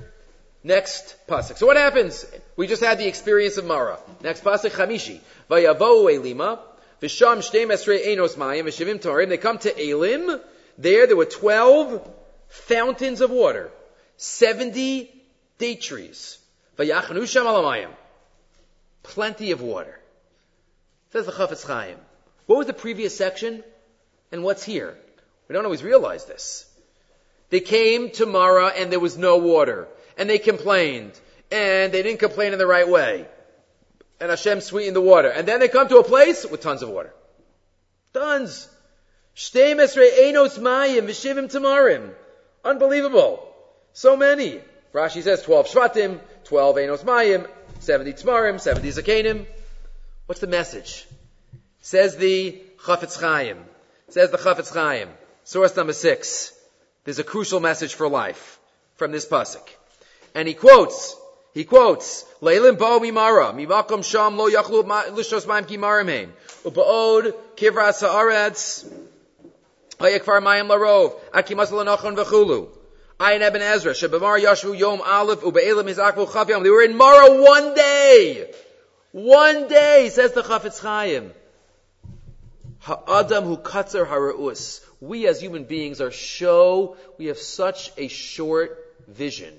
Next pasuk. So what happens? We just had the experience of Mara. Next pasuk Chamishi. Vayavohu Elima. Visham shtei mesrei enos mayim v'shivim torim. They come to Elim. There, there were twelve fountains of water. Seventy date trees. Vayachanu sham alamayim. Plenty of water. Says the Chafetz Chaim. What was the previous section? And what's here? We don't always realize this. They came to Mara and there was no water. And they complained. And they didn't complain in the right way. And Hashem sweetened the water. And then they come to a place with tons of water. Tons. Unbelievable. So many. Rashi says 12 shvatim, 12 enos mayim, 70 tamarim, 70 zakanim. What's the message? Says the Chafetz Chaim. Says the Chafetz Chaim. Source number six. There's a crucial message for life from this pasuk. And he quotes, he quotes, Leilim bo mimara, mimakom sham lo yachlu lishos maim ki marimheim, ubaod kivras haaretz, hayekvar mayim larov, akimas lanachon v'chulu. Ayin Ibn Ezra, Shebamar Yashvu Yom Aleph, Ube'elim Hizakvu Chav Yom. They were in Mara one day. One day, says the Chafetz Chaim. Ha'adam hu katzer hara'us. We as human beings are so, we have such a short vision.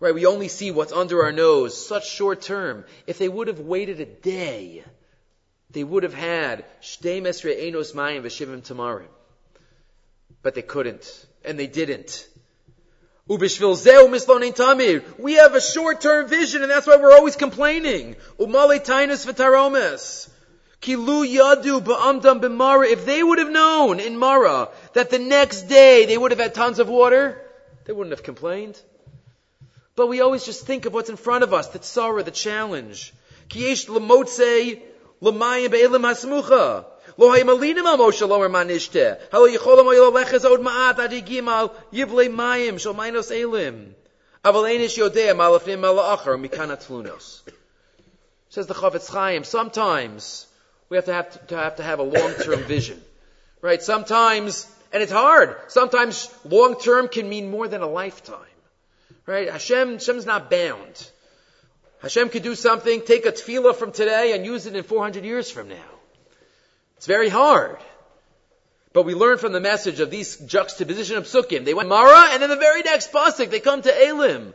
Right? We only see what's under our nose, such short term. If they would have waited a day, they would have had Shtei Mesre Enos Mayim V'Shivim Tamarim. But they couldn't. And they didn't. We have a short-term vision, and that's why we're always complaining. Umale tainus v'taromes. Kilu yadu ba'amdam b'mara. If they would have known in Mara that the next day they would have had tons of water, they wouldn't have complained. But we always just think of what's in front of us, the tzara, the challenge. Kiyesh lemotze l'mayim be'elim hasmucha. elim yodea malafnim mal acher mikanat flunos says the Chafetz Chaim sometimes we have to have to, to have to have a long-term vision right sometimes and it's hard sometimes long-term can mean more than a lifetime right Hashem Hashem's not bound Hashem could do something, take a tefillah from today and use it in 400 years from now. It's very hard. But we learn from the message of these juxtaposition of psukim. They went Mara, and then the very next pasuk, they come to Elim.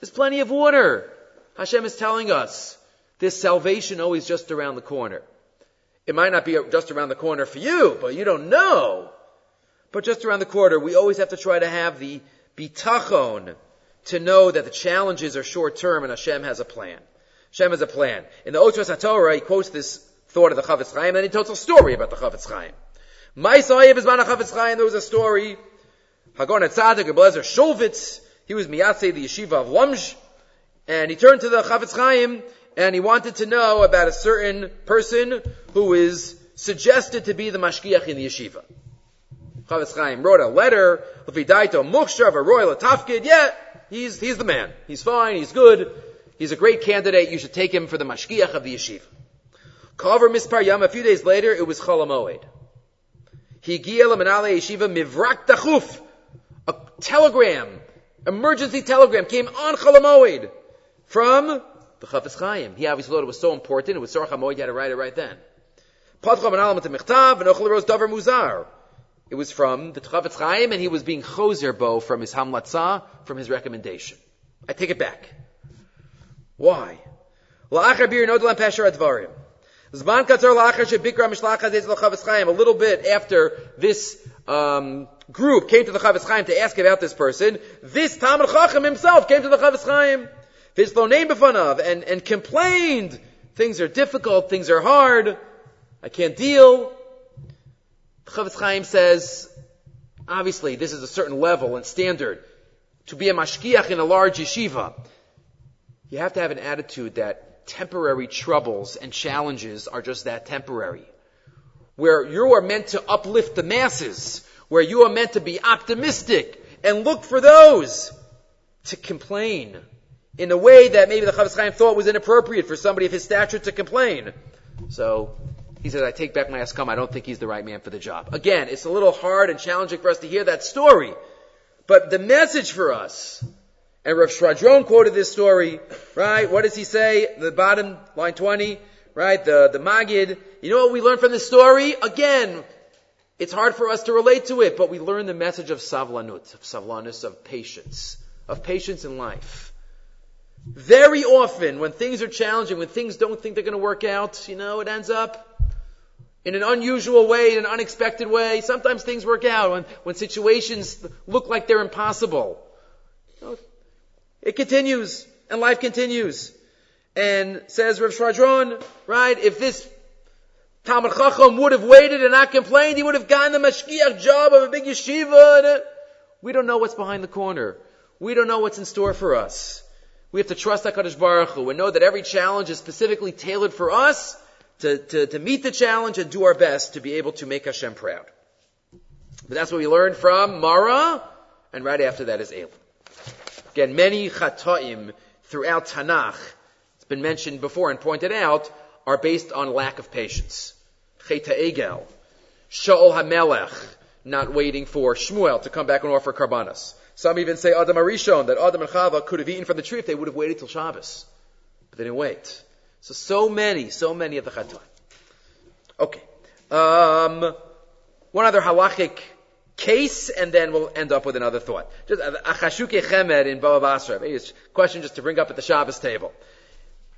There's plenty of water. Hashem is telling us this salvation always just around the corner. It might not be just around the corner for you, but you don't know. But just around the corner, we always have to try to have the bitachon to know that the challenges are short term and Hashem has a plan. Hashem has a plan. In the Otzros HaTorah, he quotes this thought of the Chafetz Chaim, and he tells a story about the Chafetz Chaim. My Sahib is Mana Chafetz Chaim, there was a story. Hagon Tzadik, Rebelezer Shulvitz, he was Miyase, the yeshiva of Lumj, and he turned to the Chafetz Chaim, and he wanted to know about a certain person who is suggested to be the mashgiach in the yeshiva. Chafetz Chaim wrote a letter, Lefidaito Mukhshav, a royal Tafkid, yeah, he's, he's the man. He's fine, he's good, he's a great candidate, you should take him for the mashgiach of the yeshiva. Cover mispar yam, a few days later, it was Cholamoid. Higia lemanale yeshiva mivrak tachuf. A telegram, emergency telegram came on Cholamoid from the Chafetz Chaim. He obviously thought it was so important, it was Sorach HaMoed, he had to write it right then. It was from the Chafetz Chaim, and he was being choser bo from his hamlatza, from his recommendation. I take it back. Why? A little bit after this um, group came to the Chafetz Chaim to ask about this person, this Talmud Chacham himself came to the Chafetz Chaim, and, and complained, things are difficult, things are hard, I can't deal. The Chafetz Chaim says, obviously, this is a certain level and standard. To be a mashkiach in a large yeshiva, you have to have an attitude that temporary troubles and challenges are just that temporary. Where you are meant to uplift the masses, where you are meant to be optimistic and look for those to complain in a way that maybe the Chafetz Chaim thought was inappropriate for somebody of his stature to complain. So he says, I take back my askam. I don't think he's the right man for the job. Again, it's a little hard and challenging for us to hear that story. But the message for us and Rav Schwadron quoted this story, right? What does he say? The bottom, line 20, right? The, the Magid. You know what we learn from this story? Again, it's hard for us to relate to it, but we learn the message of savlanut, of savlanus, of patience, of patience in life. Very often, when things are challenging, when things don't think they're going to work out, you know, it ends up in an unusual way, in an unexpected way. Sometimes things work out when, when situations look like they're impossible. It continues, and life continues. And says Rav Schwadron, right, if this Talmud Chacham would have waited and not complained, he would have gotten the mashgiach job of a big yeshiva. Uh, we don't know what's behind the corner. We don't know what's in store for us. We have to trust HaKadosh Baruch Hu and know that every challenge is specifically tailored for us to, to, to meet the challenge and do our best to be able to make Hashem proud. But that's what we learned from Mara, and right after that is Elim. Again, many chataim throughout Tanakh, it's been mentioned before and pointed out, are based on lack of patience. Cheta Egel, Shaul HaMelech, not waiting for Shmuel to come back and offer karbanas. Some even say Adam Arishon, that Adam and Chava could have eaten from the tree if they would have waited till Shabbos. But they didn't wait. So, so many, so many of the Chatan. Okay. Um, one other halachic case, and then we'll end up with another thought. Just achashuke chemed in Bava Basra. Question just to bring up at the Shabbos table.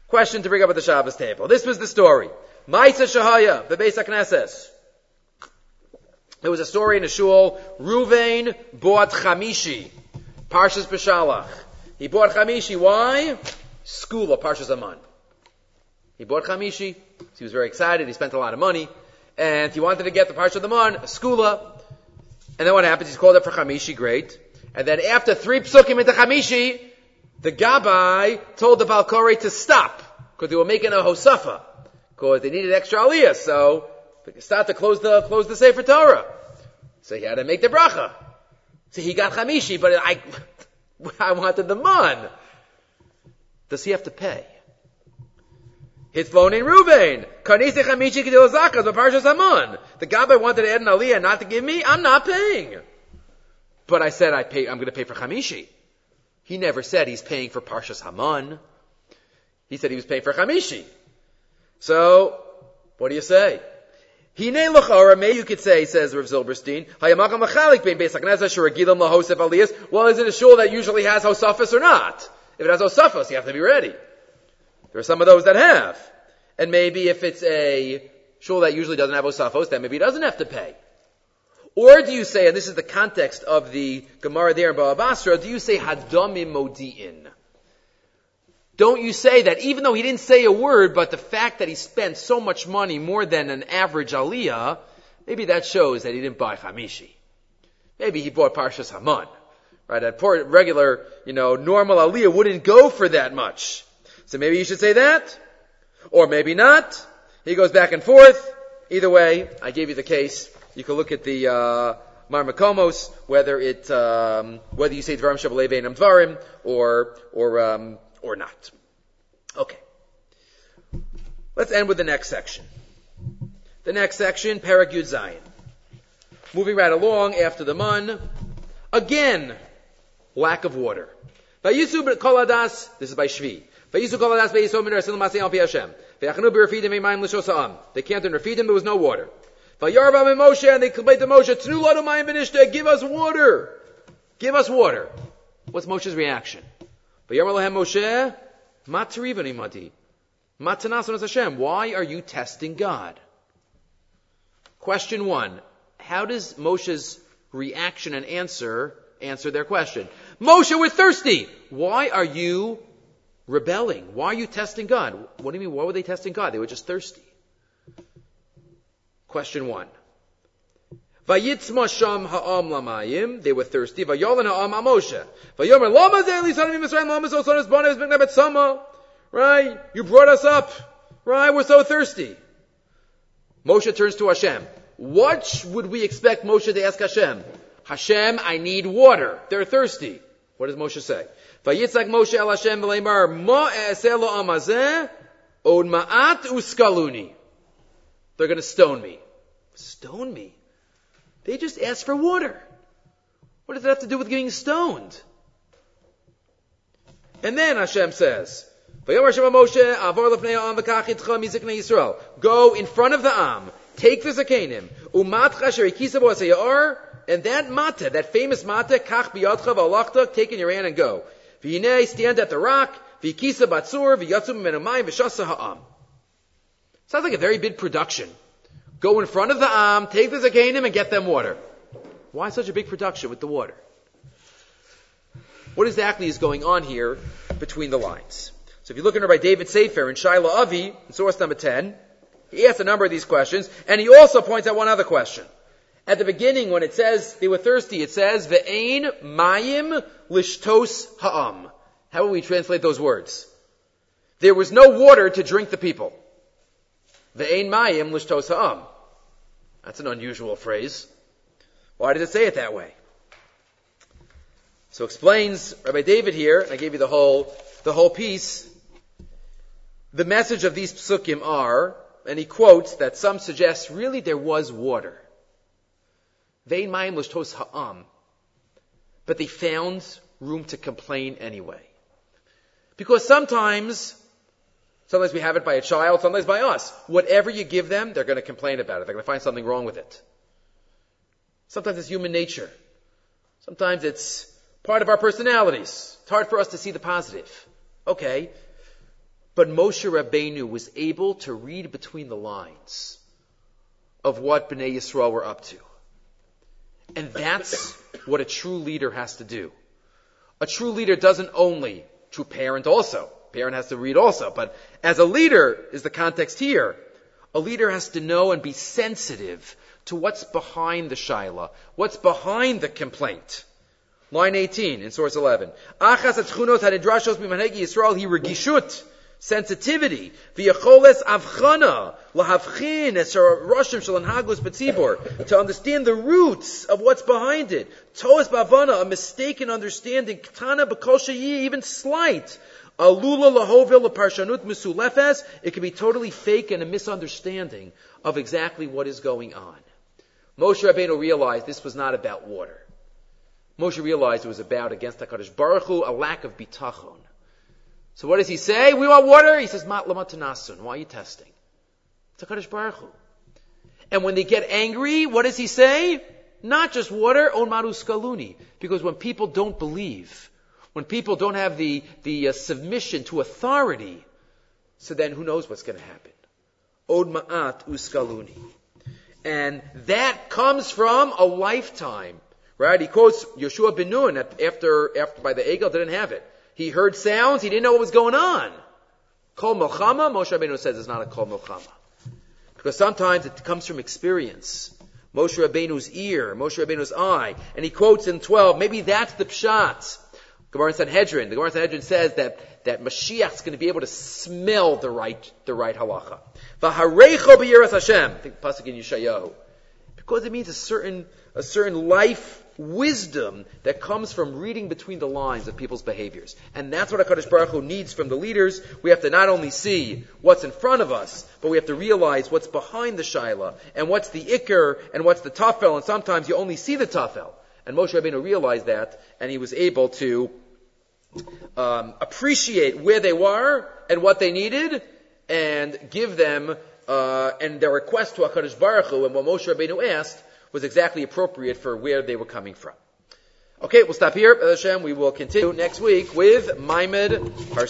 Question to bring up at the Shabbos table. This was the story. Ma'isa Shahaya, the Beis HaKnesses. There was a story in a shul. Ruvain bought Chamishi. Parshas Beshalach. He bought Chamishi. Why? Skula, Parshas Aman. He bought Chamishi. He was very excited. He spent a lot of money. And he wanted to get the Parsha of the a Skula. And then what happens? He's called up for Chamishi, great. And then after three psukim into Chamishi, the Gabbai told the Valkori to stop, because they were making a Hosafa, because they needed extra aliyah, so they start to close the, close the Sefer Torah. So he had to make the bracha. So he got Chamishi, but I, I wanted the man. Does he have to pay? His phone in Ruvain. Karnise chamishi kedil zakas, but Parshas Hamon. The Gabbai wanted to add an aliyah not to give me, I'm not paying. But I said I pay, I'm going to pay for chamishi. He never said he's paying for Parshas Hamon. He said he was paying for chamishi. So, what do you say? Hine lachara, may you could say, says Rav Zilberstein, hayamakam machalik bein beis haknezah shuragilam lahosef aliyas. Well, is it a shul that usually has hosafas or not? If it has hosafas, you have to be ready. There are some of those that have. And maybe if it's a shul that usually doesn't have osafos, then maybe it doesn't have to pay. Or do you say, and this is the context of the Gemara there in Baba Basra, do you say hadamim modi'in? Don't you say that even though he didn't say a word, but the fact that he spent so much money, more than an average aliyah, maybe that shows that he didn't buy chamishi. Maybe he bought Parshas Haman. Right? A poor, regular, you know, normal aliyah wouldn't go for that much. So maybe you should say that, or maybe not. He goes back and forth. Either way, I gave you the case. You can look at the uh, Marmakomos, whether it um, whether you say Dvarim Shabaleveinam Dvarim or or um, or not. Okay. Let's end with the next section. The next section, Paragud Zion. Moving right along after the Mun. Again, lack of water. This is by Shvi. Adas beyiso min rasil masei. They there was no water. Min Moshe, and they complained to Moshe, give us water. Give us water. What's Moshe's reaction? Moshe, matarivani Hashem. Why are you testing God? Question one. How does Moshe's reaction and answer answer their question? Moshe, we're thirsty. Why are you rebelling. Why are you testing God? What do you mean? Why were they testing God? They were just thirsty. Question one. Vayitzma sham ha'am lamayim. They were thirsty. Vayolan ha'am Moshe. Vayomer lama ze'li sanim Yisrael lama so bonas b'gnebet sama. Right? You brought us up. Right? We're so thirsty. Moshe turns to Hashem. What would we expect Moshe to ask Hashem? Hashem, I need water. They're thirsty. What does Moshe say? Vayitzak Moshe el Hashem v'leimar, amazeh, od ma'at uskaluni. They're going to stone me. Stone me? They just asked for water. What does that have to do with getting stoned? And then Hashem says, Go in front of the Am, take the Zakenim, and that mata, that famous mata, kach biyadcha v'alachta, take in your hand and go. V'yinei, stand at the rock, v'yikisa batzur, v'yatzum menamayim, v'shasa ha'am. Sounds like a very big production. Go in front of the Am, take the Zakanim, and get them water. Why such a big production with the water? What exactly is going on here between the lines? So if you look in by David Sefer in Shiloh Avi, in source number 10, he asks a number of these questions, and he also points out one other question. At the beginning, when it says they were thirsty, it says, Ve'ein mayim lishtos ha'am. How will we translate those words? There was no water to drink the people. Ve'ein mayim lishtos ha'am. That's an unusual phrase. Why did it say it that way? So explains Rabbi David here, and I gave you the whole, the whole piece. The message of these psukim are, and he quotes that some suggest really there was water. Vein mayim l'shtos ha'am. but they found room to complain anyway. Because sometimes, sometimes we have it by a child, sometimes by us. Whatever you give them, they're going to complain about it. They're going to find something wrong with it. Sometimes it's human nature. Sometimes it's part of our personalities. It's hard for us to see the positive. Okay. But Moshe Rabbeinu was able to read between the lines of what Bnei Yisrael were up to. And that's what a true leader has to do. A true leader doesn't only, true parent also, parent has to read also, but as a leader is the context here, a leader has to know and be sensitive to what's behind the shaila, what's behind the complaint. Line 18 in source 11. Achas atchunot hanidrashos mimanhegi Yisrael hi regishut sensitivity, v'yacholes avchana, lahavchin es roshim shalan betzibor, to understand the roots of what's behind it. Toas bavana, a mistaken understanding, katana b'kol even slight. Alula lahovil parshanut misulefes, it can be totally fake and a misunderstanding of exactly what is going on. Moshe Rabbeinu realized this was not about water. Moshe realized it was about against HaKadosh Baruch Hu, a lack of bitachon. So what does he say? We want water? He says, Mat lamatanasun. Why are you testing? It's HaKadosh Baruch Hu. And when they get angry, what does he say? Not just water, on maru skaluni. Because when people don't believe, when people don't have the, the uh, submission to authority, so then who knows what's going to happen? Od ma'at uskaluni. And that comes from a lifetime, right? He quotes Yeshua ben Nun after, after by the Egel didn't have it. He heard sounds, he didn't know what was going on. Kol Milchama, Moshe Rabbeinu says it's not a Kol Milchama. Because sometimes it comes from experience. Moshe Rabbeinu's ear, Moshe Rabbeinu's eye. And he quotes in 12, maybe that's the Pshat. Gemara in Sanhedrin, the Gemara in Sanhedrin says that, that Mashiach's going to be able to smell the right, the right halacha. V'harecho b'yiras Hashem. Think Pasuk in Yeshayahu. Because it means a certain, a certain life wisdom that comes from reading between the lines of people's behaviors. And that's what HaKadosh Baruch Hu needs from the leaders. We have to not only see what's in front of us, but we have to realize what's behind the Shaila, and what's the Iker, and what's the Tafel, and sometimes you only see the Tafel. And Moshe Rabbeinu realized that, and he was able to um, appreciate where they were and what they needed, and give them uh, and their request to Hakadosh Baruch Hu and what Moshe Rabbeinu asked was exactly appropriate for where they were coming from. Okay, we'll stop here. Hashem, we will continue next week with Maimed Har.